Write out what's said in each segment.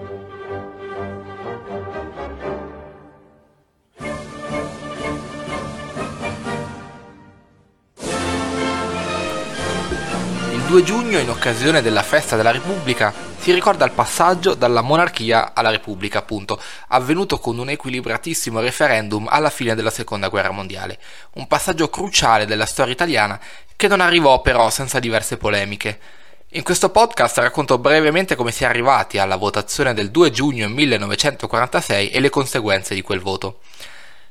Il 2 giugno, in occasione della festa della Repubblica, si ricorda il passaggio dalla monarchia alla Repubblica, appunto, avvenuto con un equilibratissimo referendum alla fine della Seconda Guerra Mondiale. Un passaggio cruciale della storia italiana che non arrivò però senza diverse polemiche. In questo podcast racconto brevemente come si è arrivati alla votazione del 2 giugno 1946 e le conseguenze di quel voto.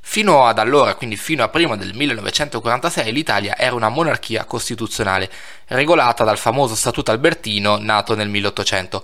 Fino ad allora, quindi fino a prima del 1946, l'Italia era una monarchia costituzionale, regolata dal famoso Statuto Albertino nato nel 1800.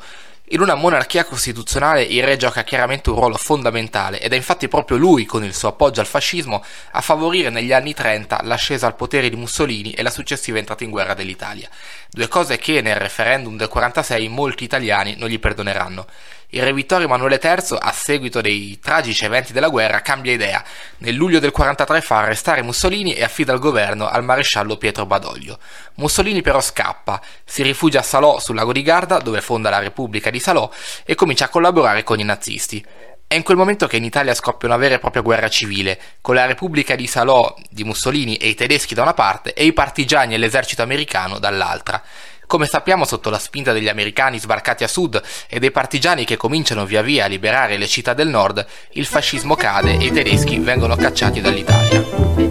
In una monarchia costituzionale il re gioca chiaramente un ruolo fondamentale ed è infatti proprio lui, con il suo appoggio al fascismo, a favorire negli anni 30 l'ascesa al potere di Mussolini e la successiva entrata in guerra dell'Italia. Due cose che nel referendum del 46 molti italiani non gli perdoneranno. Il re Vittorio Emanuele III, a seguito dei tragici eventi della guerra, cambia idea. Nel luglio del 43 fa arrestare Mussolini e affida il governo al maresciallo Pietro Badoglio. Mussolini però scappa, si rifugia a Salò sul lago di Garda, dove fonda la Repubblica di Salò, e comincia a collaborare con i nazisti. È in quel momento che in Italia scoppia una vera e propria guerra civile, con la Repubblica di Salò di Mussolini e i tedeschi da una parte e i partigiani e l'esercito americano dall'altra. Come sappiamo, sotto la spinta degli americani sbarcati a sud e dei partigiani che cominciano via via a liberare le città del nord, il fascismo cade e i tedeschi vengono cacciati dall'Italia.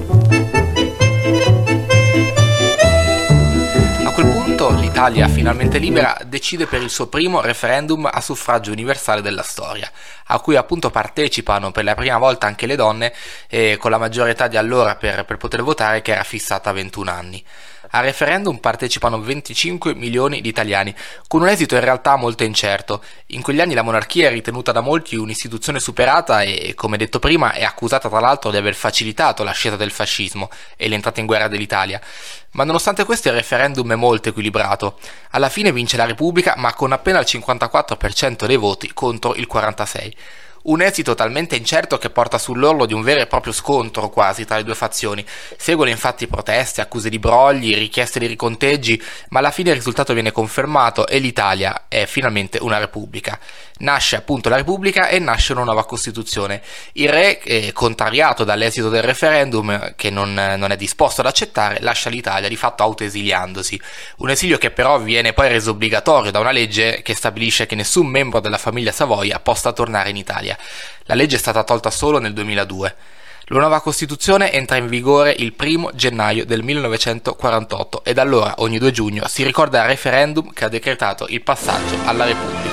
L'Italia, finalmente libera, decide per il suo primo referendum a suffragio universale della storia, a cui appunto partecipano per la prima volta anche le donne, eh, con la maggiore età di allora per, per poter votare che era fissata a 21 anni. Al referendum partecipano 25 milioni di italiani, con un esito in realtà molto incerto. In quegli anni la monarchia è ritenuta da molti un'istituzione superata e, come detto prima, è accusata tra l'altro di aver facilitato l'ascesa del fascismo e l'entrata in guerra dell'Italia. Ma nonostante questo il referendum è molto equilibrato. Alla fine vince la Repubblica, ma con appena il 54% dei voti contro il 46%. Un esito talmente incerto che porta sull'orlo di un vero e proprio scontro quasi tra le due fazioni. Seguono infatti proteste, accuse di brogli, richieste di riconteggi, ma alla fine il risultato viene confermato e l'Italia è finalmente una repubblica. Nasce appunto la repubblica e nasce una nuova costituzione. Il re, eh, contrariato dall'esito del referendum, che non, non è disposto ad accettare, lascia l'Italia di fatto autoesiliandosi. Un esilio che però viene poi reso obbligatorio da una legge che stabilisce che nessun membro della famiglia Savoia possa tornare in Italia. La legge è stata tolta solo nel 2002. La nuova Costituzione entra in vigore il 1 gennaio del 1948 e da allora ogni 2 giugno si ricorda il referendum che ha decretato il passaggio alla Repubblica.